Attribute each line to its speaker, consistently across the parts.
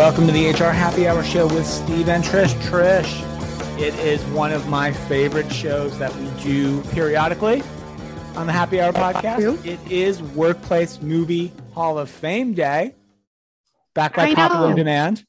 Speaker 1: Welcome to the HR Happy Hour Show with Steve and Trish. Trish, it is one of my favorite shows that we do periodically on the Happy Hour podcast. It is Workplace Movie Hall of Fame Day, back by
Speaker 2: I
Speaker 1: popular
Speaker 2: know.
Speaker 1: demand.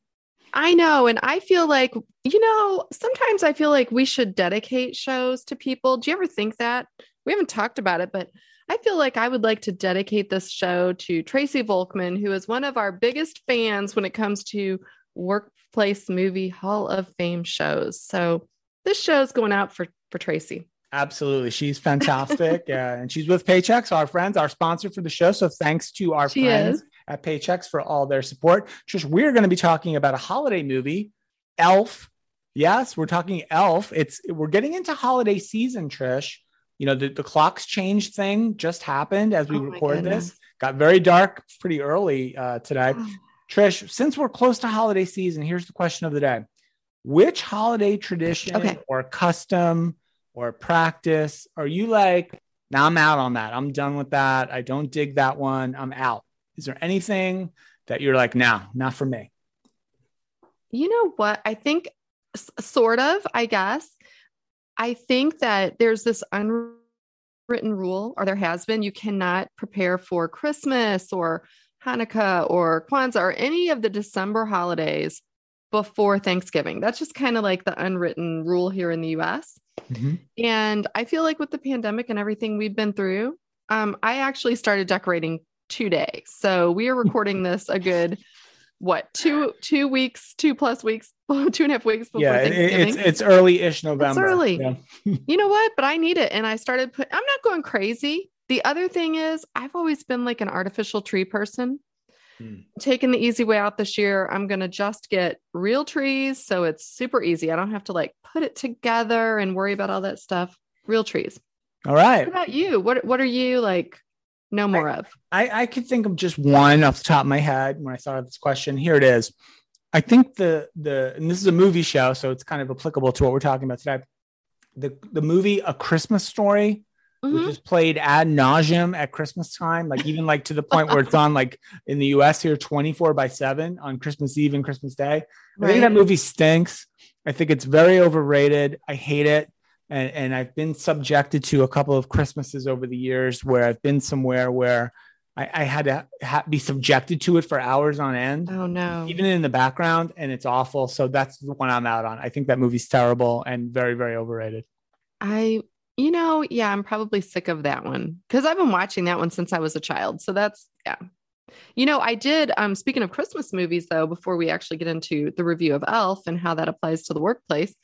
Speaker 2: I know. And I feel like, you know, sometimes I feel like we should dedicate shows to people. Do you ever think that? We haven't talked about it, but I feel like I would like to dedicate this show to Tracy Volkman, who is one of our biggest fans when it comes to workplace movie Hall of Fame shows. So this show is going out for, for Tracy.
Speaker 1: Absolutely. She's fantastic. uh, and she's with Paychex, our friends, our sponsor for the show. So thanks to our
Speaker 2: She
Speaker 1: friends
Speaker 2: is.
Speaker 1: at Paychex for all their support. Trish, we're going to be talking about a holiday movie, Elf. Yes, we're talking Elf. It's we're getting into holiday season, Trish. You know, the, the clocks change thing just happened as we
Speaker 2: Oh
Speaker 1: record this. Got very dark pretty early uh, today.
Speaker 2: Oh,
Speaker 1: Trish, since we're close to holiday season, here's the question of the day. Which holiday tradition
Speaker 2: Okay.
Speaker 1: or custom or practice are you like, now I'm out on that. I'm done with that. I don't dig that one. I'm out. Is there anything that you're like, nah, not for me?
Speaker 2: You know what? I think s- sort of, I guess. I think that there's this unwritten rule, or there has been, you cannot prepare for Christmas or Hanukkah or Kwanzaa or any of the December holidays before Thanksgiving. That's just kind of like the unwritten rule here in the US.
Speaker 1: Mhm.
Speaker 2: And I feel like with the pandemic and everything we've been through, um, I actually started decorating today. So we are recording this a good what two two weeks, two plus weeks, two and a half weeks before
Speaker 1: Yeah,
Speaker 2: Thanksgiving.
Speaker 1: it's it's early-ish November.
Speaker 2: It's early.
Speaker 1: Yeah.
Speaker 2: you know what? But I need it. And I started put I'm not going crazy. The other thing is I've always been like an artificial tree person.
Speaker 1: Hmm.
Speaker 2: Taking the easy way out this year, I'm gonna just get real trees. So it's super easy. I don't have to like put it together and worry about all that stuff. Real trees.
Speaker 1: All right.
Speaker 2: What about you? What what are you like no more of?
Speaker 1: I, I could think of just one off the top of my head when I thought of this question. Here it is. I think the the and this is a movie show, so it's kind of applicable to what we're talking about today. The the movie A Christmas Story,
Speaker 2: Mhm.
Speaker 1: which is played ad nauseum at Christmas time, like even like to the point where it's on like in the US here 24 by 7 on Christmas Eve and Christmas Day. I think that movie stinks. I think it's very overrated. I hate it. And, and I've been subjected to a couple of Christmases over the years where I've been somewhere where I, I had to ha- be subjected to it for hours on end,
Speaker 2: Oh no.
Speaker 1: even in the background, and it's awful. So that's the one I'm out on. I think that movie's terrible and very, very overrated.
Speaker 2: I, you know, yeah, I'm probably sick of that one because I've been watching that one since I was a child. So that's, yeah. You know, I did, um, speaking of Christmas movies, though, before we actually get into the review of Elf and how that applies to the workplace,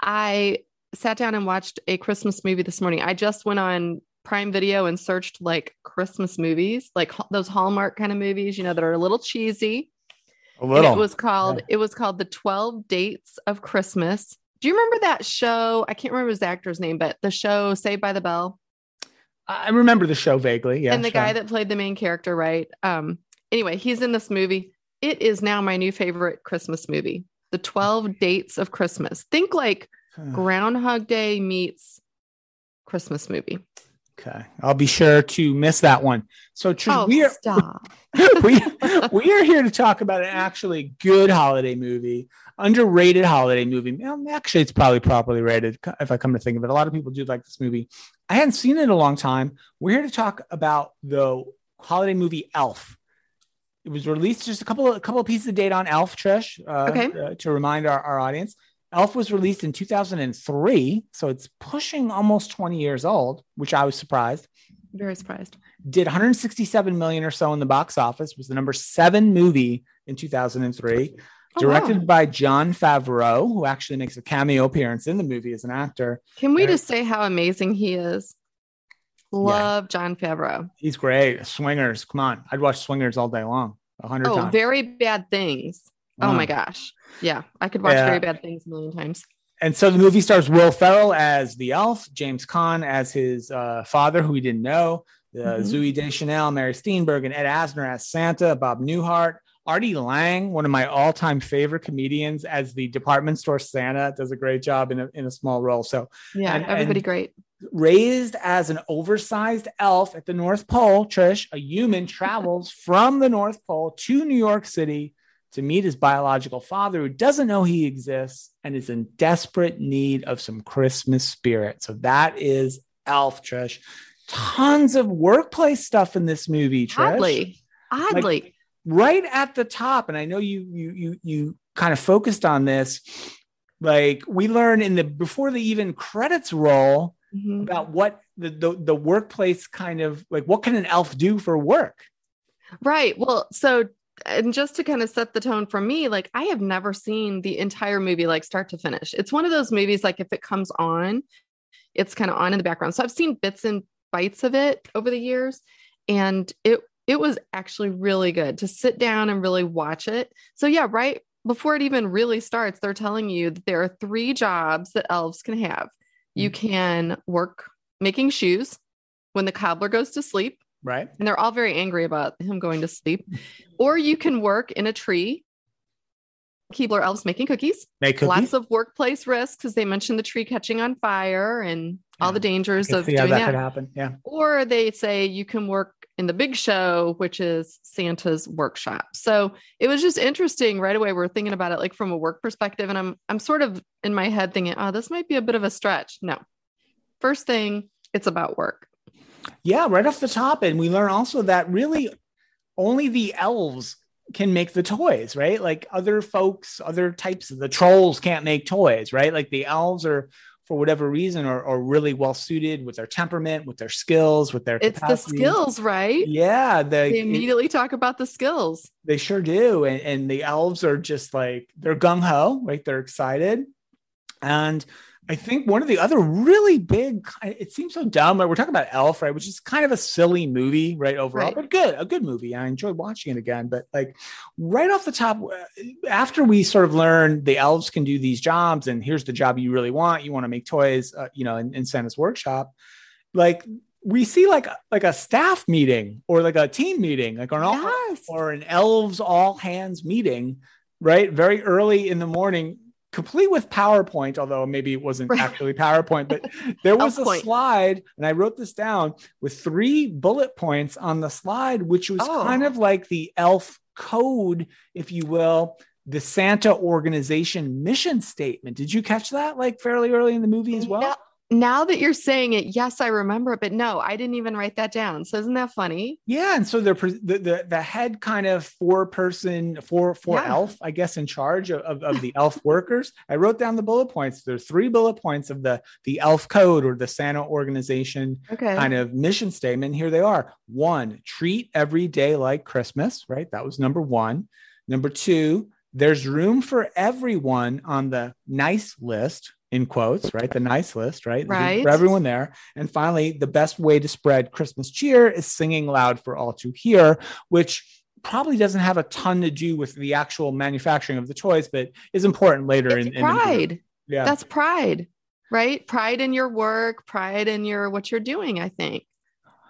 Speaker 2: I sat down and watched a Christmas movie this morning. I just went on Prime Video and searched like Christmas movies, like those Hallmark kind of movies, you know, that are a little cheesy.
Speaker 1: A
Speaker 2: And it was called it was called the 12 dates of christmas do you remember that show i can't remember his actor's name but the show saved by the bell
Speaker 1: I remember the show vaguely. Yeah.
Speaker 2: and the
Speaker 1: sure.
Speaker 2: guy that played the main character right um anyway he's in this movie it is now my new favorite christmas movie the 12 dates of christmas think like groundhog day meets christmas movie
Speaker 1: Okay. I'll be sure to miss that one. So
Speaker 2: oh
Speaker 1: we are
Speaker 2: stop
Speaker 1: we, we are here to talk about an actually good holiday movie, underrated holiday movie. Actually, it's probably properly rated if I come to think of it. A lot of people do like this movie. I hadn't seen it in a long time. We're here to talk about the holiday movie Elf. It was released just a couple of a couple of pieces of data on Elf, Trish, uh,
Speaker 2: Okay.
Speaker 1: uh, to remind our, our audience. Elf was released in 2003, so it's pushing almost 20 years old, which I was surprised.
Speaker 2: Very surprised.
Speaker 1: Did 167 million or so in the box office was the number seven movie in 2003
Speaker 2: Oh,
Speaker 1: directed
Speaker 2: wow.
Speaker 1: by jon favreau who actually makes a cameo appearance in the movie as an actor.
Speaker 2: Can we just say how amazing he is? Love jon favreau.
Speaker 1: He's great. Swingers come on. I'd watch swingers all day long a hundred
Speaker 2: Oh,
Speaker 1: times.
Speaker 2: Very bad things. Oh my
Speaker 1: mm.
Speaker 2: gosh. Yeah. I could watch
Speaker 1: Yeah.
Speaker 2: very bad things a million times.
Speaker 1: and so the movie stars will ferrell as the elf james Caan as his uh, father who we didn't know uh,
Speaker 2: Mhm.
Speaker 1: Zooey Deschanel, Mary Steenburgen, and Ed Asner as Santa, Bob Newhart, Artie Lange, one of my all-time favorite comedians, as the department store Santa, does a great job in a, in a small role. So
Speaker 2: Yeah.
Speaker 1: And-
Speaker 2: everybody
Speaker 1: and-
Speaker 2: great.
Speaker 1: raised as an oversized elf at the North Pole, Trish, a human travels from the North Pole to New York City to meet his biological father who doesn't know he exists and is in desperate need of some Christmas spirit. So that is Elf, Trish. Tons of workplace stuff in this movie, Trish.
Speaker 2: Oddly, oddly.
Speaker 1: Like, right at the top, and I know you you you you kind of focused on this. Like we learn in the before the even credits roll mm-hmm. about what the, the the workplace kind of like what can an elf do for work
Speaker 2: right well so and just to kind of set the tone for me like i have never seen the entire movie like start to finish it's one of those movies like if it comes on it's kind of on in the background so i've seen bits and bites of it over the years and it it was actually really good to sit down and really watch it so yeah right before it even really starts they're telling you that there are three jobs that elves can have you mm. can work making shoes when the cobbler goes to sleep.
Speaker 1: Right.
Speaker 2: And they're all very angry about him going to sleep. or you can work in a tree. Keebler elves making cookies.
Speaker 1: Make cookies.
Speaker 2: Lots of workplace risks because they mentioned the tree catching on fire and yeah. all the dangers of doing
Speaker 1: that.
Speaker 2: that.
Speaker 1: could happen. Yeah.
Speaker 2: Or they say you can work in the big show, which is Santa's workshop. So it was just interesting right away. We're thinking about it like from a work perspective. And I'm I'm sort of in my head thinking, oh, this might be a bit of a stretch. No. First thing, it's about work.
Speaker 1: Yeah, right off the top. And we learn also that really only the elves can make the toys, right? Like other folks, other types of the trolls can't make toys, right? Like the elves are for whatever reason are, are really well suited with their temperament, with their skills, with their
Speaker 2: it's capacity. the skills, right?
Speaker 1: Yeah.
Speaker 2: The, they immediately it, talk about the skills.
Speaker 1: They sure do. And, and the elves are just like they're gung-ho, right? They're excited. And I think one of the other really big, it seems so dumb. But we're talking about Elf, right? Which is kind of a silly movie, right? Overall, right. but good, a good movie. I enjoyed watching it again. But like right off the top, after we sort of learn the elves can do these jobs, and here's the job you really want, you want to make toys, uh, you know, in, in Santa's workshop, like we see like like a staff meeting or like a team meeting, like an yes. or an elves all hands meeting, right? Very early in the morning complete with PowerPoint, although maybe it wasn't actually PowerPoint, but there was a slide, and I wrote this down with three bullet points on the slide, which was oh. kind of like the ELF code, if you will, the Santa organization mission statement. Did you catch that like fairly early in the movie as well?
Speaker 2: No, now that you're saying it, yes, I remember it, but no, I didn't even write that down. So isn't that funny?
Speaker 1: Yeah, and so the the the head kind of four person four four yeah. elf, I guess, in charge of, of, the elf workers. I wrote down the bullet points. There's three bullet points of the the elf code or the Santa organization
Speaker 2: okay.
Speaker 1: kind of mission statement. Here they are. One, treat every day like Christmas. Right, that was number one. Number two, there's room for everyone on the nice list in quotes, right? The nice list, right?
Speaker 2: Right.
Speaker 1: For everyone there. And finally, the best way to spread Christmas cheer is singing loud for all to hear, which probably doesn't have a ton to do with the actual manufacturing of the toys, but is important later
Speaker 2: it's
Speaker 1: in,
Speaker 2: pride.
Speaker 1: In
Speaker 2: yeah. That's pride, right? Pride in your work, pride in your what you're doing, I think.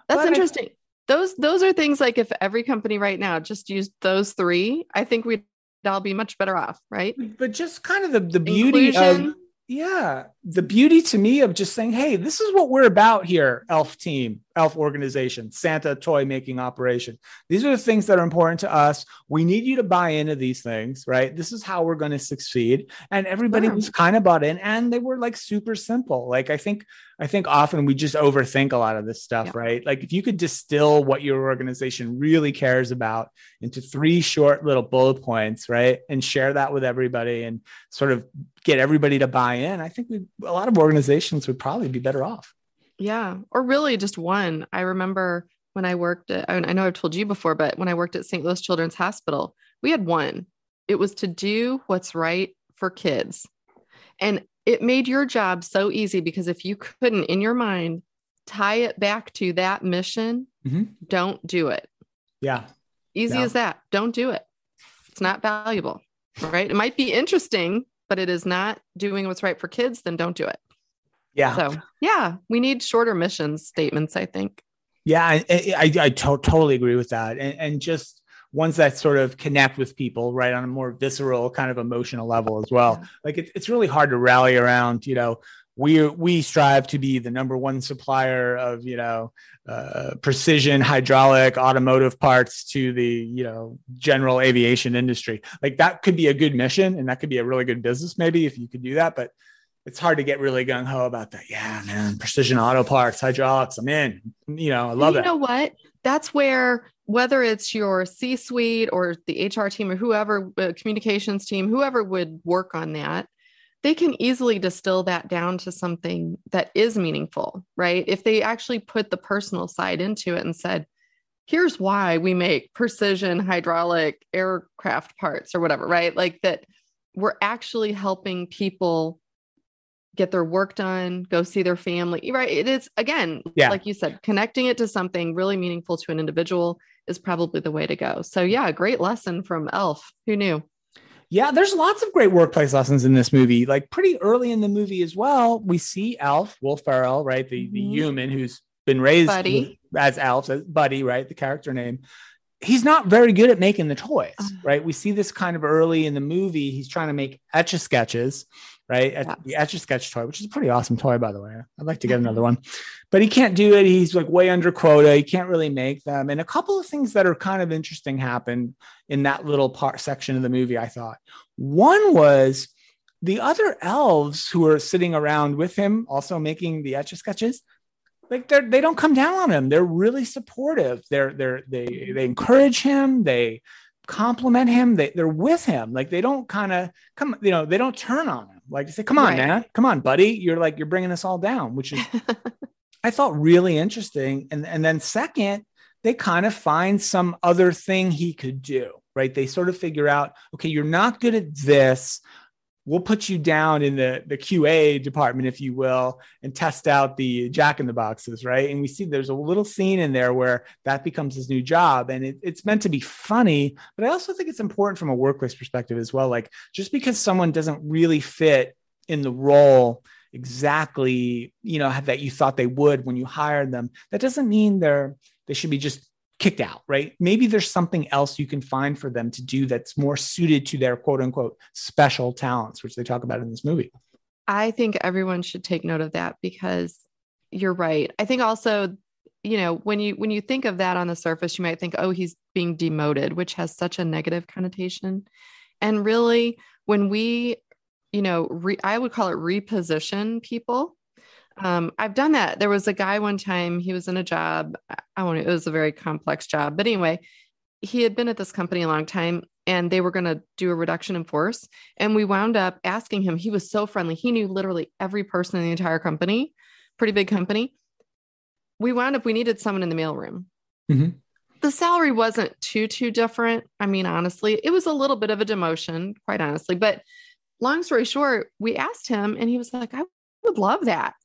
Speaker 2: That's but interesting. I, those those are things like if every company right now just used those three, I think we'd all be much better off, right?
Speaker 1: But just kind of the, the beauty Inclusion. of yeah. The beauty to me of just saying hey this is what we're about here elf team elf organization santa toy making operation. These are the things that are important to us. We need you to buy into these things right? This is how we're going to succeed. And everybody was kind of bought in and they were like super simple. Like i think i think often we just overthink a lot of this stuff yeah. right? Like if you could distill what your organization really cares about into three short little bullet points right and share that with everybody and sort of get everybody to buy in, I think we a lot of organizations would probably be better off.
Speaker 2: Yeah, or really just one. I remember when I worked at, I know I've told you before, but when I worked at St. Louis Children's Hospital, we had one. It was to do what's right for kids. And it made your job so easy because if you couldn't, in your mind, tie it back to that mission, mm-hmm. don't do it.
Speaker 1: Yeah.
Speaker 2: Easy as that. Don't do it. It's not valuable, right? It might be interesting, but it is not doing what's right for kids, then don't do it.
Speaker 1: Yeah.
Speaker 2: So yeah, we need shorter mission statements, I think.
Speaker 1: Yeah, I, I, I to- totally agree with that. And, and just ones that sort of connect with people, right, on a more visceral kind of emotional level as well. Yeah. Like it, it's really hard to rally around, you know, we we strive to be the number one supplier of you know uh, precision hydraulic automotive parts to the you know general aviation industry like that could be a good mission and that could be a really good business maybe if you could do that but it's hard to get really gung ho about that. Yeah, man, precision auto parts, hydraulics, I'm in. You know, I love
Speaker 2: you
Speaker 1: it.
Speaker 2: You know what? That's where whether it's your C suite or the HR team or whoever, uh, communications team, whoever would work on that, they can easily distill that down to something that is meaningful, right? If they actually put the personal side into it and said, here's why we make precision hydraulic aircraft parts or whatever, right? Like that we're actually helping people get their work done, go see their family. Right. It is again, yeah. like you said, connecting it to something really meaningful to an individual is probably the way to go. So yeah, great lesson from Elf. Who knew?
Speaker 1: Yeah, there's lots of great workplace lessons in this movie. Like pretty early in the movie as well, we see Elf, Will Ferrell, right? The mm-hmm. the human who's been raised Buddy. as Elf, as Buddy, right? The character name. He's not very good at making the toys, uh. right? We see this kind of early in the movie. He's trying to make etch a sketches right? Yes. The Etch a Sketch toy, which is a pretty awesome toy, by the way. I'd like to get another one, but he can't do it. He's like way under quota. He can't really make them. And a couple of things that are kind of interesting happened in that little part section of the movie, I thought. One was the other elves who are sitting around with him, also making the Etch a Sketches. Like they're they don't come down on him. They're really supportive. They're they're they they encourage him. They compliment him. They, they're with him. Like they don't kind of come, you know, they don't turn on him like to say, come on, right. man, come on, buddy. You're like, you're bringing us all down, which is, I thought really interesting. And, and then second, they kind of find some other thing he could do, right? They sort of figure out, okay, you're not good at this we'll put you down in the, the QA department, if you will, and test out the jack in the boxes, right? And we see there's a little scene in there where that becomes his new job. And it, it's meant to be funny, but I also think it's important from a workplace perspective as well. Like just because someone doesn't really fit in the role exactly, you know, that you thought they would when you hired them, that doesn't mean they're they should be just kicked out, right? Maybe there's something else you can find for them to do that's more suited to their quote unquote special talents, which they talk about in this movie.
Speaker 2: I think everyone should take note of that because you're right. I think also, you know, when you when you think of that on the surface, you might think, oh, he's being demoted, which has such a negative connotation. And really, when we, you know, re- I would call it reposition people um, I've done that. There was a guy one time, he was in a job. I won't, it was a very complex job. But anyway, he had been at this company a long time and they were going to do a reduction in force. And we wound up asking him, he was so friendly. He knew literally every person in the entire company, pretty big company. We wound up, we needed someone in the mailroom. Mm-hmm. The salary wasn't too, too different. I mean, honestly, it was a little bit of a demotion, quite honestly. But long story short, we asked him and he was like, I would love that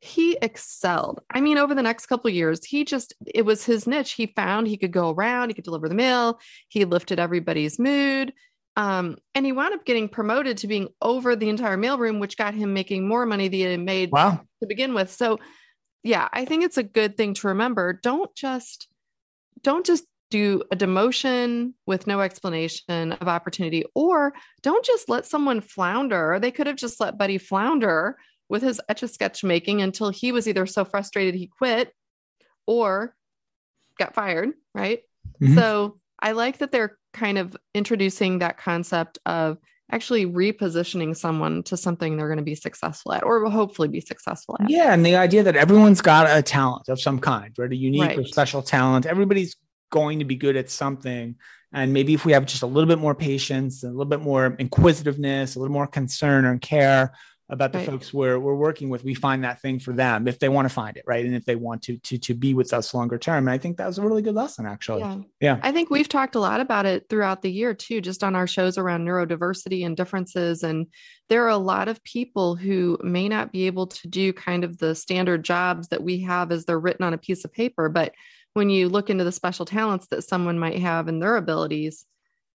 Speaker 2: he excelled. I mean, over the next couple years, he just it was his niche. He found he could go around, he could deliver the mail, he lifted everybody's mood. Um, and he wound up getting promoted to being over the entire mailroom, which got him making more money than he made wow. to begin with. So yeah, I think it's a good thing to remember. Don't just don't just do a demotion with no explanation of opportunity, or don't just let someone flounder. They could have just let Buddy flounder with his etch a sketch making until he was either so frustrated he quit or got fired. Right. Mm-hmm. So I like that they're kind of introducing that concept of actually repositioning someone to something they're going to be successful at or will hopefully be successful at.
Speaker 1: Yeah. And the idea that everyone's got a talent of some kind, right? A unique right. or special talent. Everybody's going to be good at something. And maybe if we have just a little bit more patience, a little bit more inquisitiveness, a little more concern or care, about the right. folks we're, we're working with we find that thing for them if they want to find it right? And if they want to to to be with us longer term. And i think that was a really good lesson actually. Yeah. yeah.
Speaker 2: I think we've talked a lot about it throughout the year too just on our shows around neurodiversity and differences. And there are a lot of people who may not be able to do kind of the standard jobs that we have as they're written on a piece of paper. But when you look into the special talents that someone might have and their abilities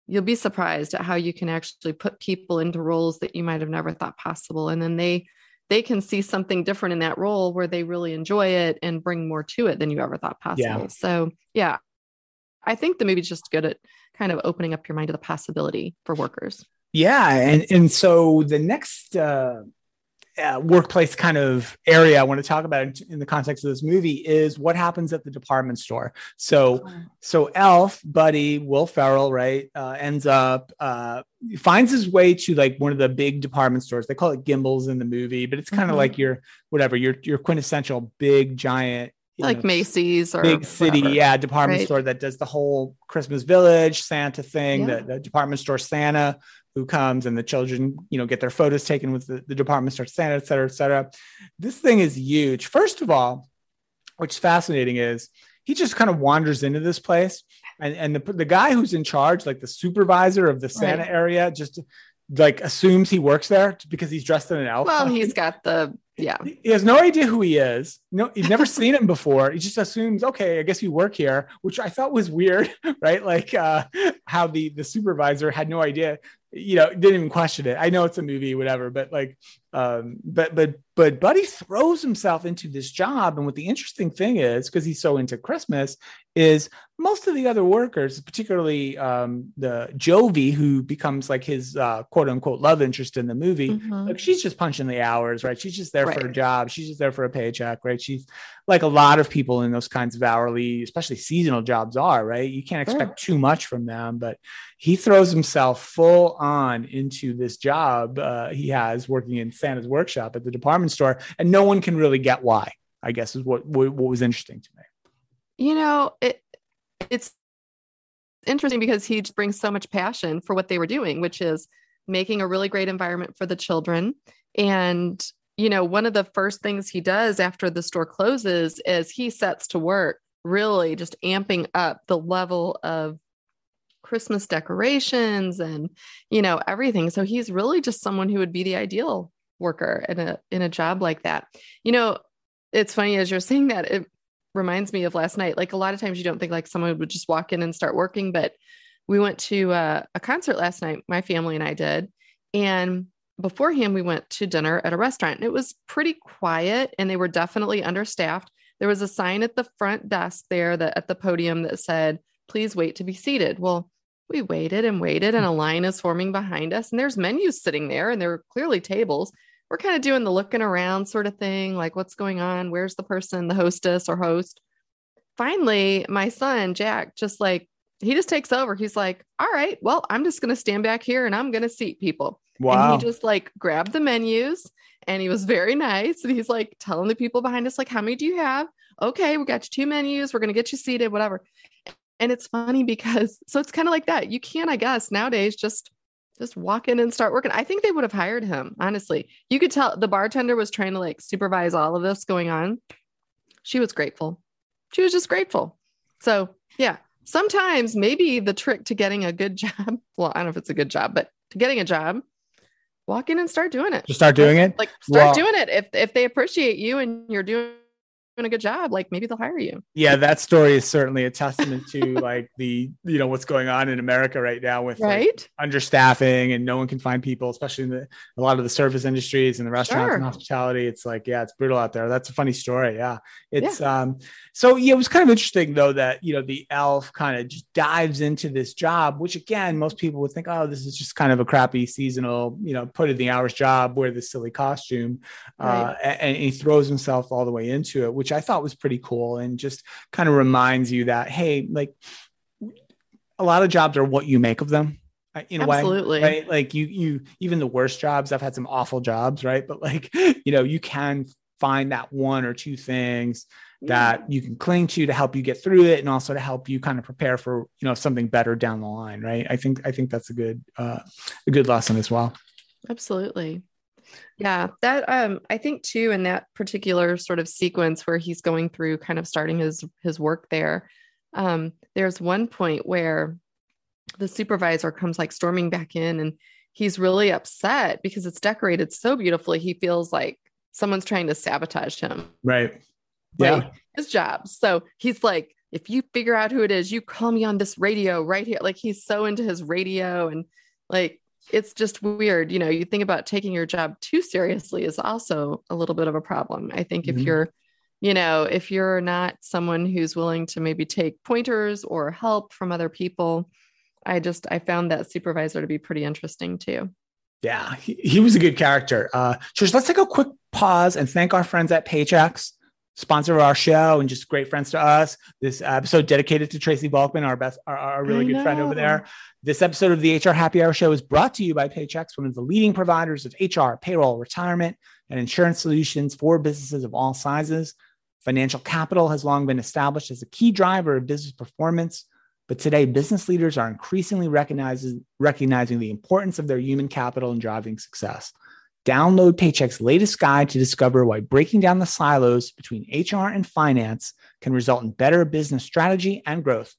Speaker 2: you'll be surprised at how you can actually put people into roles that you might have never thought possible. And then they they can see something different in that role where they really enjoy it and bring more to it than you ever thought possible. Yeah. so yeah i think the movie's just good at kind of opening up your mind to the possibility for workers.
Speaker 1: Yeah and and so the next uh uh, workplace kind of area I want to talk about in, the context of this movie is what happens at the department store. So, so Elf Buddy Will Ferrell, right, uh, ends up uh, finds his way to like one of the big department stores. They call it Gimbels in the movie, but it's kind of mm-hmm. like your whatever your your quintessential big giant
Speaker 2: like know, Macy's or
Speaker 1: big city, whatever, yeah, department right? store that does the whole Christmas Village Santa thing, yeah. the, the, department store Santa who comes and the children, you know, get their photos taken with the, the department store Santa, et cetera, et cetera. This thing is huge. First of all, what's fascinating is he just kind of wanders into this place and, and the, the guy who's in charge, like the supervisor of the Santa right. area, just like assumes he works there because he's dressed in an elf.
Speaker 2: Well, he's got the yeah.
Speaker 1: He has no idea who he is. No, he's never seen him before. He just assumes, okay, I guess you work here, which I thought was weird, right? Like uh, how the the supervisor had no idea you know, didn't even question it. I know it's a movie, whatever, but like, um, but but but Buddy throws himself into this job, and what the interesting thing is, because he's so into Christmas, is most of the other workers, particularly um, the Jovie, who becomes like his uh, quote unquote love interest in the movie, mm-hmm. like she's just punching the hours, right? She's just there right. for a job. She's just there for a paycheck, right? She's like a lot of people in those kinds of hourly, especially seasonal jobs are, right? You can't expect sure. too much from them, but he throws himself full on into this job uh, he has working in Santa's workshop at the department store, and no one can really get why. I guess is what what, what was interesting to me.
Speaker 2: You know, it it's interesting because he just brings so much passion for what they were doing, which is making a really great environment for the children and you know, one of the first things he does after the store closes is he sets to work really just amping up the level of Christmas decorations and you know everything. So he's really just someone who would be the ideal worker in a in a job like that. You know, it's funny as you're saying that it reminds me of last night. Like a lot of times you don't think like someone would just walk in and start working, but we went to uh, a concert last night. My family and I did, and beforehand, we went to dinner at a restaurant and it was pretty quiet and they were definitely understaffed. There was a sign at the front desk there that at the podium that said, please wait to be seated. Well, we waited and waited and a hmm. line is forming behind us and there's menus sitting there and there are clearly tables. We're kind of doing the looking around sort of thing, like what's going on? Where's the person, the hostess or host? Finally, my son, Jack, just like he just takes over. He's like, all right, well, I'm just going to stand back here and I'm going to seat people. Wow. And he just like grabbed the menus and he was very nice. And he's like telling the people behind us, like, how many do you have? Okay, we got you two menus. We're going to get you seated, whatever. And it's funny because so it's kind of like that. You can, I guess, nowadays just just walk in and start working. I think they would have hired him, honestly. You could tell the bartender was trying to like supervise all of this going on. She was grateful. She was just grateful. So, yeah, sometimes maybe the trick to getting a good job, well, I don't know if it's a good job, but to getting a job walk in and start doing it.
Speaker 1: Just start doing it.
Speaker 2: Like start well, doing it. If if they appreciate you and you're doing doing a good job, like maybe they'll hire you.
Speaker 1: Yeah, that story is certainly a testament to like the you know what's going on in America right now with
Speaker 2: right
Speaker 1: like, understaffing and no one can find people, especially in the a lot of the service industries and the restaurants sure. and hospitality. It's like yeah, it's brutal out there. That's a funny story. Yeah, it's yeah. um. So yeah, it was kind of interesting though that you know the elf kind of just dives into this job, which again most people would think, oh, this is just kind of a crappy seasonal, you know, put in the hours job, wear this silly costume, right. uh, and, and he throws himself all the way into it, which which I thought was pretty cool and just kind of reminds you that, hey, like a lot of jobs are what you make of them uh, in a
Speaker 2: Absolutely.
Speaker 1: way, right? Like you, you, even the worst jobs, I've had some awful jobs, right? But like, you know, you can find that one or two things that you can cling to to help you get through it and also to help you kind of prepare for you know something better down the line right i think i think that's a good uh a good lesson as well
Speaker 2: absolutely yeah, that um I think too in that particular sort of sequence where he's going through kind of starting his his work there. Um there's one point where the supervisor comes like storming back in and he's really upset because it's decorated so beautifully. He feels like someone's trying to sabotage him.
Speaker 1: Right. Yeah.
Speaker 2: his job. So he's like, if you figure out who it is, you call me on this radio right here. Like he's so into his radio and like it's just weird. You know, you think about taking your job too seriously is also a little bit of a problem. I think mm-hmm. if you're, you know, if you're not someone who's willing to maybe take pointers or help from other people, I just I found that supervisor to be pretty interesting too.
Speaker 1: Yeah, he, he was a good character. Uh, Trish, let's take a quick pause and thank our friends at Paychex, sponsor of our show and just great friends to us. This episode dedicated to Tracy Balkman, our best, our, our really
Speaker 2: I
Speaker 1: good friend over there. This episode of the HR Happy Hour Show is brought to you by Paychex, one of the leading providers of HR, payroll, retirement, and insurance solutions for businesses of all sizes. Financial capital has long been established as a key driver of business performance, but today business leaders are increasingly recognizing, the importance of their human capital in driving success. Download Paychex's latest guide to discover why breaking down the silos between HR and finance can result in better business strategy and growth,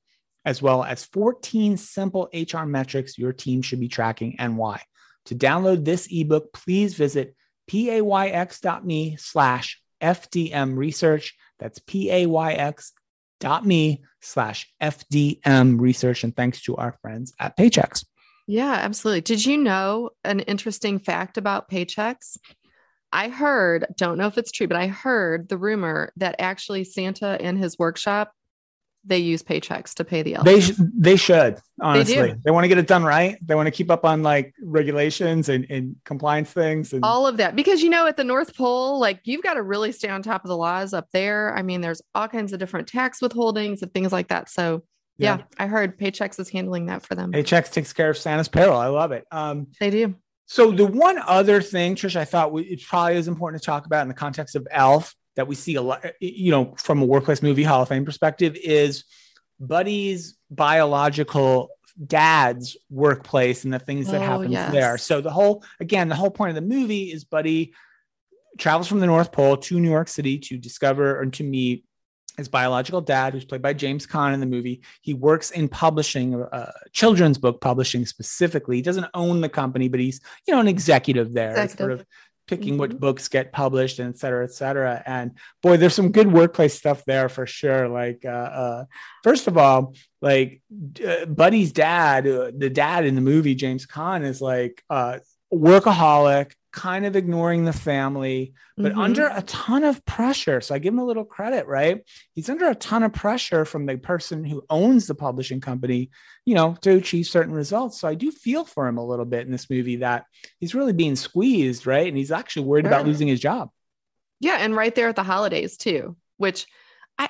Speaker 1: as well as 14 simple HR metrics your team should be tracking and why. To download this ebook, please visit payx.me slash FDM research. That's payx dot slash FDM research. And thanks to our friends at Paychex.
Speaker 2: Yeah, absolutely. Did you know an interesting fact about paychex? I heard, don't know if it's true, but I heard the rumor that actually Santa and his workshop, they use paychex to pay the elves.
Speaker 1: They, sh- they should, honestly.
Speaker 2: do.
Speaker 1: They, want to get it done right. They want to keep up on like regulations and, and compliance things. And
Speaker 2: all of that because you know at the north pole like you've got to really stay on top of the laws up there i mean there's all kinds of different tax withholdings and things like that so yeah,
Speaker 1: Yeah.
Speaker 2: i heard paychex is handling that for them
Speaker 1: Paychex takes care of Santa's payroll. I love it. Um,
Speaker 2: they do
Speaker 1: So the one other thing, Trish, I thought we, it probably is important to talk about in the context of Elf that we see a lot, you know, from a workplace movie Hall of Fame perspective is Buddy's biological dad's workplace and the things that
Speaker 2: Oh,
Speaker 1: happens
Speaker 2: yes.
Speaker 1: there. So the whole, again, the whole point of the movie is Buddy travels from the North Pole to New York City to discover and to meet his biological dad, who's played by James Caan in the movie. He works in publishing, uh, children's book publishing specifically. He doesn't own the company, but he's you know an executive there, sort of picking what
Speaker 2: Mhm.
Speaker 1: books get published and et cetera, et cetera. And boy, there's some good workplace stuff there for sure. Like, uh, uh, first of all, like uh, Buddy's dad, uh, the dad in the movie, James Caan, is like uh, workaholic, kind of ignoring the family, but
Speaker 2: Mhm.
Speaker 1: under a ton of pressure. So I give him a little credit, right? He's under a ton of pressure from the person who owns the publishing company, you know, to achieve certain results. So I do feel for him a little bit in this movie that he's really being squeezed, right? And he's actually worried about losing his job.
Speaker 2: yeah and right there at the holidays too which i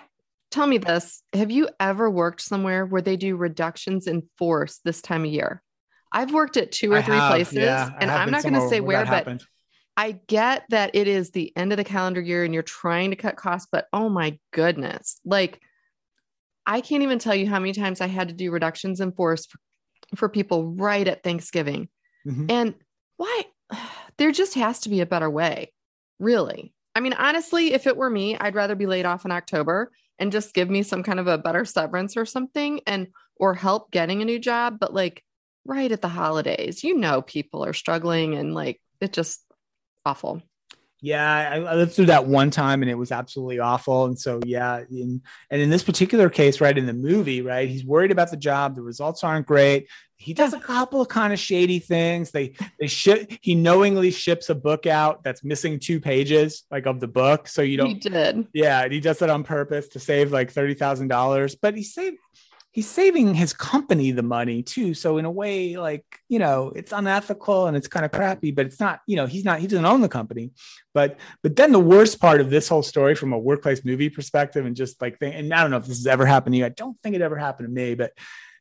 Speaker 2: tell me this have you ever worked somewhere where they do reductions in force this time of year i've worked at two or
Speaker 1: I
Speaker 2: three
Speaker 1: have,
Speaker 2: places
Speaker 1: yeah,
Speaker 2: and i'm not going to say where but. I get that it is the end of the calendar year and you're trying to cut costs, but oh my goodness. Like, I can't even tell you how many times I had to do reductions in force for, for people right at Thanksgiving.
Speaker 1: Mhm.
Speaker 2: And why? There just has to be a better way, really. I mean, honestly, if it were me, I'd rather be laid off in October and just give me some kind of a better severance or something and or help getting a new job. But like right at the holidays, you know, people are struggling and like it just awful.
Speaker 1: Yeah, I, I lived through that one time and it was absolutely awful. And so, yeah, in, and in this particular case, right in the movie, right, he's worried about the job. The results aren't great. He does a couple of kind of shady things. They they ship. He knowingly ships a book out that's missing two pages, like of the book. So you
Speaker 2: He
Speaker 1: don't.
Speaker 2: did.
Speaker 1: Yeah, and he does that on purpose to save like thirty thousand dollars. But he saved. He's saving his company the money too. So in a way, like you know, it's unethical and it's kind of crappy. But it's not. You know, he's not. He doesn't own the company. But but then the worst part of this whole story from a workplace movie perspective, and just like, think, and I don't know if this has ever happened to you. I don't think it ever happened to me, but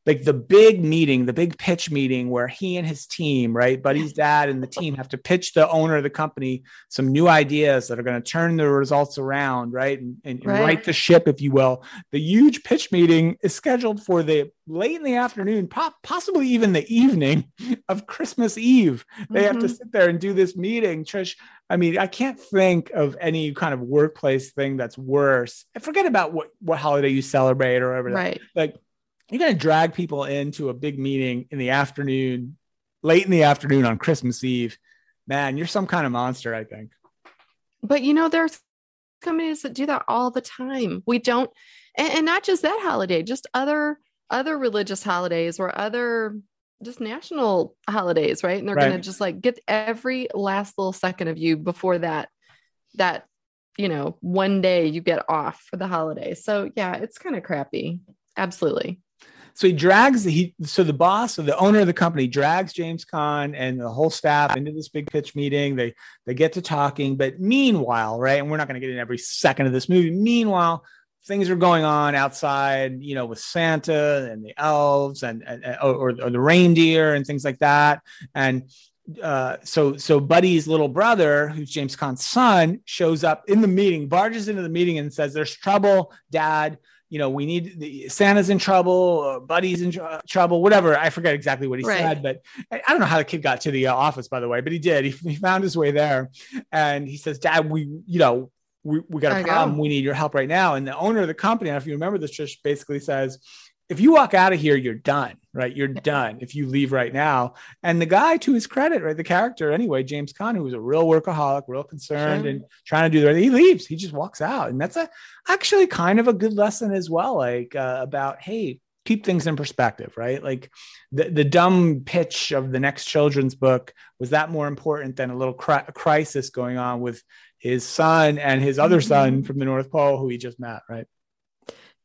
Speaker 1: like the big meeting, the big pitch meeting where he and his team, right, Buddy's dad and the team have to pitch the owner of the company some new ideas that are going to turn the results around, right, and, and,
Speaker 2: Right.
Speaker 1: right the ship, if you will. The huge pitch meeting is scheduled for the late in the afternoon, po- possibly even the evening of Christmas Eve. They have to
Speaker 2: Mhm.
Speaker 1: sit there and do this meeting. Trish, I mean, I can't think of any kind of workplace thing that's worse. And forget about what what holiday you celebrate or whatever. that-
Speaker 2: Right.
Speaker 1: Like you're going to drag people into a big meeting in the afternoon, late in the afternoon on Christmas Eve. Man, you're some kind of monster, I think.
Speaker 2: But you know, there's companies that do that all the time. We don't, and, and not just that holiday, just other other religious holidays or other just national holidays, right? And they're
Speaker 1: Right.
Speaker 2: gonna just like get every last little second of you before that that you know one day you get off for the holiday. So yeah, it's kind of crappy. Absolutely.
Speaker 1: So he drags the he so the boss or the owner of the company drags James Caan and the whole staff into this big pitch meeting. They they get to talking, but meanwhile, right, and we're not going to get in every second of this movie. Meanwhile, things are going on outside, you know, with Santa and the elves and, and or, or the reindeer and things like that. And uh, so so Buddy's little brother, who's James Caan's son, shows up in the meeting, barges into the meeting, and says, "There's trouble, Dad. You know, we need the, Santa's in trouble, Buddy's in tr- trouble, whatever. I forget exactly what he right. said, but I, I, don't know how the kid got to the uh, office, by the way, but he did. He, he found his way there, and he says, "Dad, we, you know, we, we got a problem. Go. We need your help right now." And the owner of the company, if you remember this, just basically says, if you walk out of here, you're done, right? You're done if you leave right now. And the guy, to his credit, right, the character anyway, James Caan, who was a real workaholic, real concerned, sure. and trying to do the right, he leaves. He just walks out, and that's a actually kind of a good lesson as well, like uh, about hey, keep things in perspective, right? Like the the dumb pitch of the next children's book was that more important than a little cri- crisis going on with his son and his other mm-hmm. son from the North Pole, who he just met, right?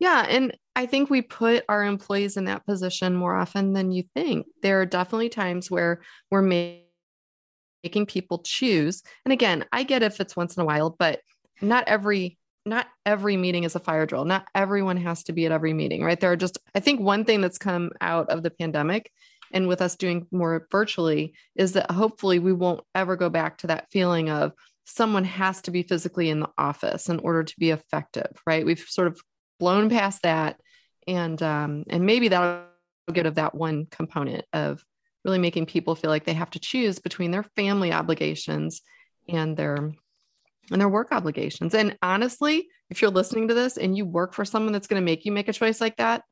Speaker 2: Yeah. And I think we put our employees in that position more often than you think. There are definitely times where we're making people choose. And again, I get if it's once in a while, but not every not every meeting is a fire drill. Not everyone has to be at every meeting, right? There are just I think one thing that's come out of the pandemic and with us doing more virtually is that hopefully we won't ever go back to that feeling of someone has to be physically in the office in order to be effective, right? We've sort of blown past that. And um, and maybe that'll get of that one component of really making people feel like they have to choose between their family obligations and their and their work obligations. And honestly if you're listening to this and you work for someone that's going to make you make a choice like that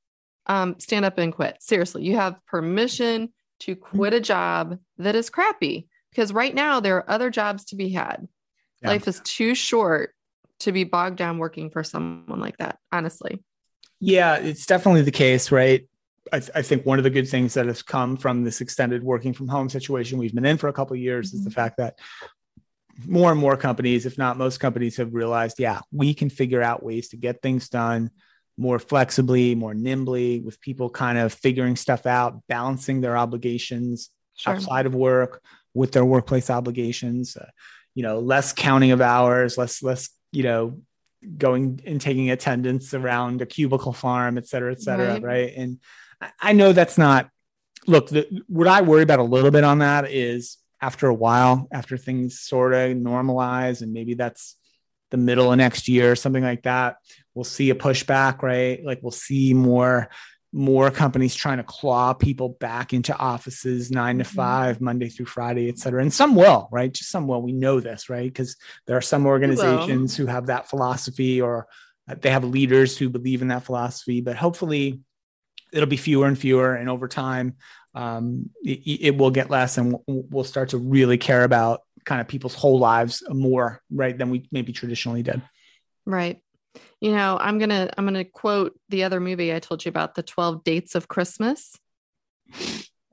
Speaker 2: um, stand up and quit. Seriously you have permission to quit a job that is crappy because right now there are other jobs to be had. Yeah. life is too short to be bogged down working for someone like that, honestly.
Speaker 1: Yeah, it's definitely the case, right? I, th- I, think one of the good things that has come from this extended working from home situation we've been in for a couple of years mm-hmm. is the mm-hmm. fact that more and more companies, if not most companies, have realized, yeah, we can figure out ways to get things done more flexibly, more nimbly, with people kind of figuring stuff out, balancing their obligations sure. outside of work with their workplace obligations. Uh, you know, less counting of hours, less less you know, going and taking attendance around a cubicle farm, et cetera, et cetera. Right. right? And I know that's not, look, the, what I worry about a little bit on that is after a while, after things sort of normalize, and maybe that's the middle of next year, or something like that, we'll see a pushback, right? Like we'll see more more companies trying to claw people back into offices nine to mm-hmm. 5 mm-hmm. Monday through Friday, et cetera. And some will, right? Just some will. We know this, right? Because there are some organizations who have that philosophy or they have leaders who believe in that philosophy, but hopefully it'll be fewer and fewer. And over time, um, it, it, will get less and we'll start to really care about kind of people's whole lives more, right? Than we maybe traditionally did.
Speaker 2: Right you know i'm gonna i'm gonna quote the other movie i told you about the 12 dates of christmas.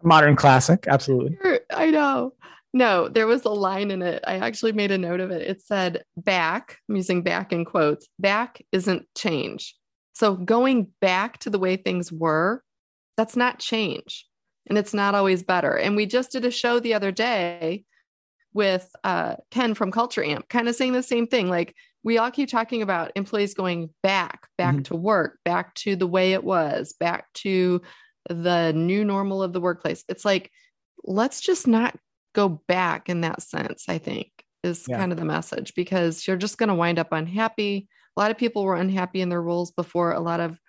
Speaker 1: Modern classic absolutely.
Speaker 2: I know. No there was a line in it. I actually made a note of it. It said back i'm using back in quotes back isn't change. So going back to the way things were that's not change and it's not always better. And we just did a show the other day with uh, ken from culture amp kind of saying the same thing like we all keep talking about employees going back, back mm-hmm. to work, back to the way it was, back to the new normal of the workplace. It's like, let's just not go back in that sense, I think is yeah. kind of the message because you're just going to wind up unhappy. A lot of people were unhappy in their roles before a lot of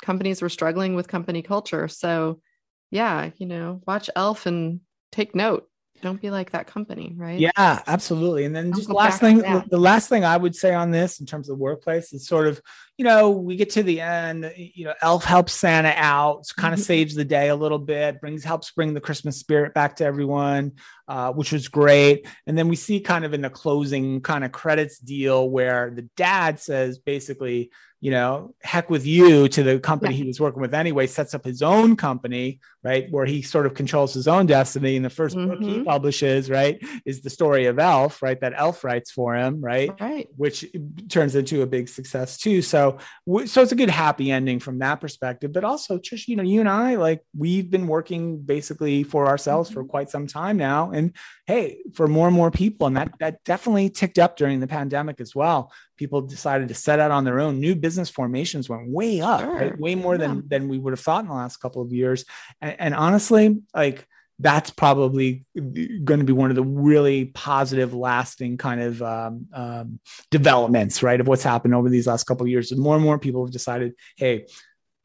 Speaker 2: companies were struggling with company culture. So, yeah, you know, watch Elf and take note don't be like that company, right?
Speaker 1: Yeah, absolutely. And then don't just the last thing, the last thing I would say on this in terms of the workplace is sort of, you know, we get to the end, you know, Elf helps Santa out, kind of mm-hmm. saves the day a little bit, brings helps bring the Christmas spirit back to everyone. Uh, which was great. And then we see kind of in the closing kind of credits deal where the dad says basically, you know, heck with you to the company yeah. he was working with anyway, sets up his own company, right? Where he sort of controls his own destiny. And the 1st mm-hmm. book he mm-hmm. publishes, right, is the story of Elf, right? That Elf writes for him, right?
Speaker 2: Right.
Speaker 1: Which turns into a big success too. So, so it's a good happy ending from that perspective. But also, just, you know, you and I, like, we've been working basically for ourselves mm-hmm. for quite some time now. And hey, for more and more people, and that, that definitely ticked up during the pandemic as well people decided to set out on their own new business formations went way up sure. right? way more yeah. than than we would have thought in the last couple of years and, and honestly like that's probably going to be one of the really positive lasting kind of um, um, developments right of what's happened over these last couple of years more and more people have decided hey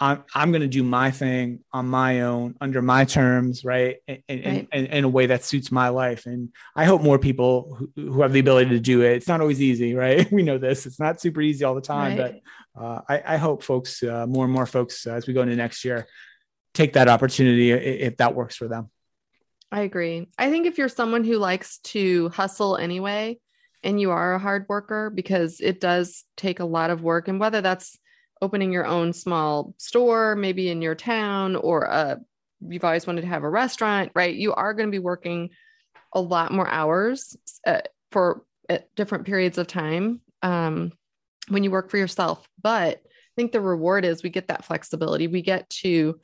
Speaker 1: I'm, I'm going to do my thing on my own under my terms, right? And, right. And, in a way that suits my life. And I hope more people who, who, have the ability to do it. It's not always easy, right? We know this. It's not super easy all the time, right. but uh, I, I, hope folks, uh, more and more folks, uh, as we go into next year, take that opportunity if that works for them.
Speaker 2: I agree. I think if you're someone who likes to hustle anyway, and you are a hard worker, because it does take a lot of work, and whether that's opening your own small store, maybe in your town, or a, uh, you've always wanted to have a restaurant, right? You are going to be working a lot more hours uh, for at different periods of time um, when you work for yourself. But I think the reward is we get that flexibility. We get to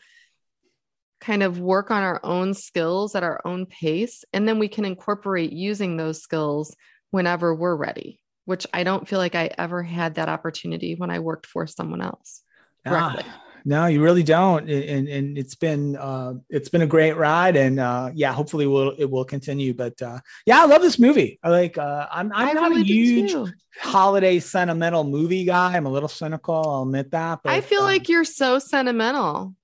Speaker 2: kind of work on our own skills at our own pace, and then we can incorporate using those skills whenever we're ready which I don't feel like I ever had that opportunity when I worked for someone else.
Speaker 1: Ah, no, you really don't. And, and it's been, uh, it's been a great ride and, uh, yeah, hopefully we'll, it will continue, but, uh, yeah, I love this movie. I like, uh, I'm, I'm I not really a huge holiday sentimental movie guy. I'm a little cynical. I'll admit that.
Speaker 2: But, I feel um, like you're so sentimental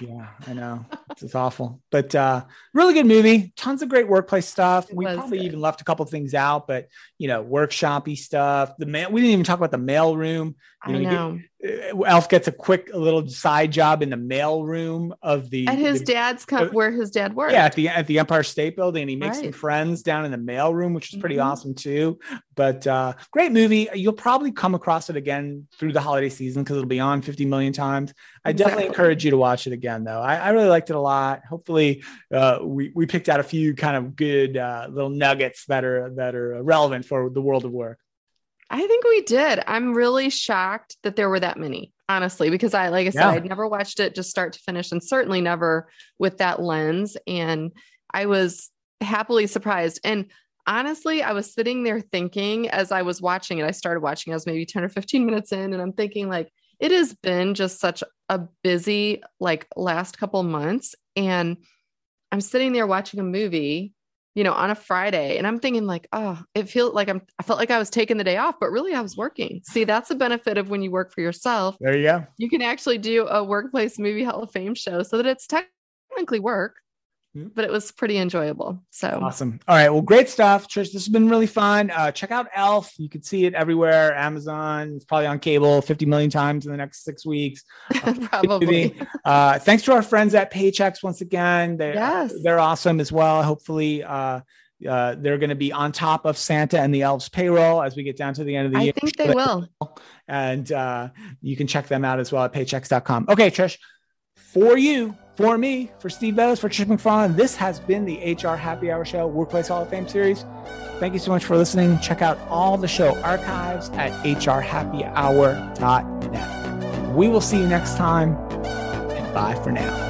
Speaker 1: yeah, I know. It's, awful. But uh really good movie. Tons of great workplace stuff. It we probably good. even left a couple things out, but you know, workshoppy stuff. The mail we didn't even talk about the mail room.
Speaker 2: You know, I know.
Speaker 1: Uh, Elf gets a quick little side job in the mail room of the
Speaker 2: at his
Speaker 1: the,
Speaker 2: dad's uh, where his dad worked.
Speaker 1: Yeah, at the at the Empire State Building, he makes right. some friends down in the mail room, which is pretty mm-hmm. awesome too. But uh, great movie. You'll probably come across it again through the holiday season because it'll be on 50 million times. I exactly. definitely encourage you to watch it again, though. I, I really liked it a lot. Hopefully, uh, we we picked out a few kind of good uh, little nuggets that are that are relevant for the world of work.
Speaker 2: I think we did. I'm really shocked that there were that many, honestly, because I, like I said, yeah. I'd never watched it just start to finish and certainly never with that lens. And I was happily surprised. And honestly, I was sitting there thinking as I was watching it, I started watching, I was maybe 10 or 15 minutes in, and I'm thinking, like, it has been just such a busy, like, last couple months. And I'm sitting there watching a movie you know, on a Friday. And I'm thinking like, oh, it feels like I'm I felt like I was taking the day off, but really I was working. See, that's the benefit of when you work for yourself.
Speaker 1: There you go.
Speaker 2: You can actually do a workplace movie Hall of Fame show so that it's technically work. But it was pretty enjoyable. So
Speaker 1: awesome. All right. Well, great stuff. Trish, this has been really fun. Uh, check out Elf. You can see it everywhere. Amazon. It's probably on cable 50 million times in the next six weeks.
Speaker 2: probably.
Speaker 1: Uh, thanks to our friends at Paychex once again. They, yes. They're awesome as well. Hopefully, uh, uh, they're going to be on top of Santa and the elves payroll as we get down to the end of the
Speaker 2: I
Speaker 1: year.
Speaker 2: I think they will.
Speaker 1: And uh, you can check them out as well at paychex.com. Okay, Trish, for you, for me, for Steve Meadows, for Trish McFarlane, this has been the HR Happy Hour Show Workplace Hall of Fame series. Thank you so much for listening. Check out all the show archives at hrhappyhour.net. We will see you next time, and bye for now.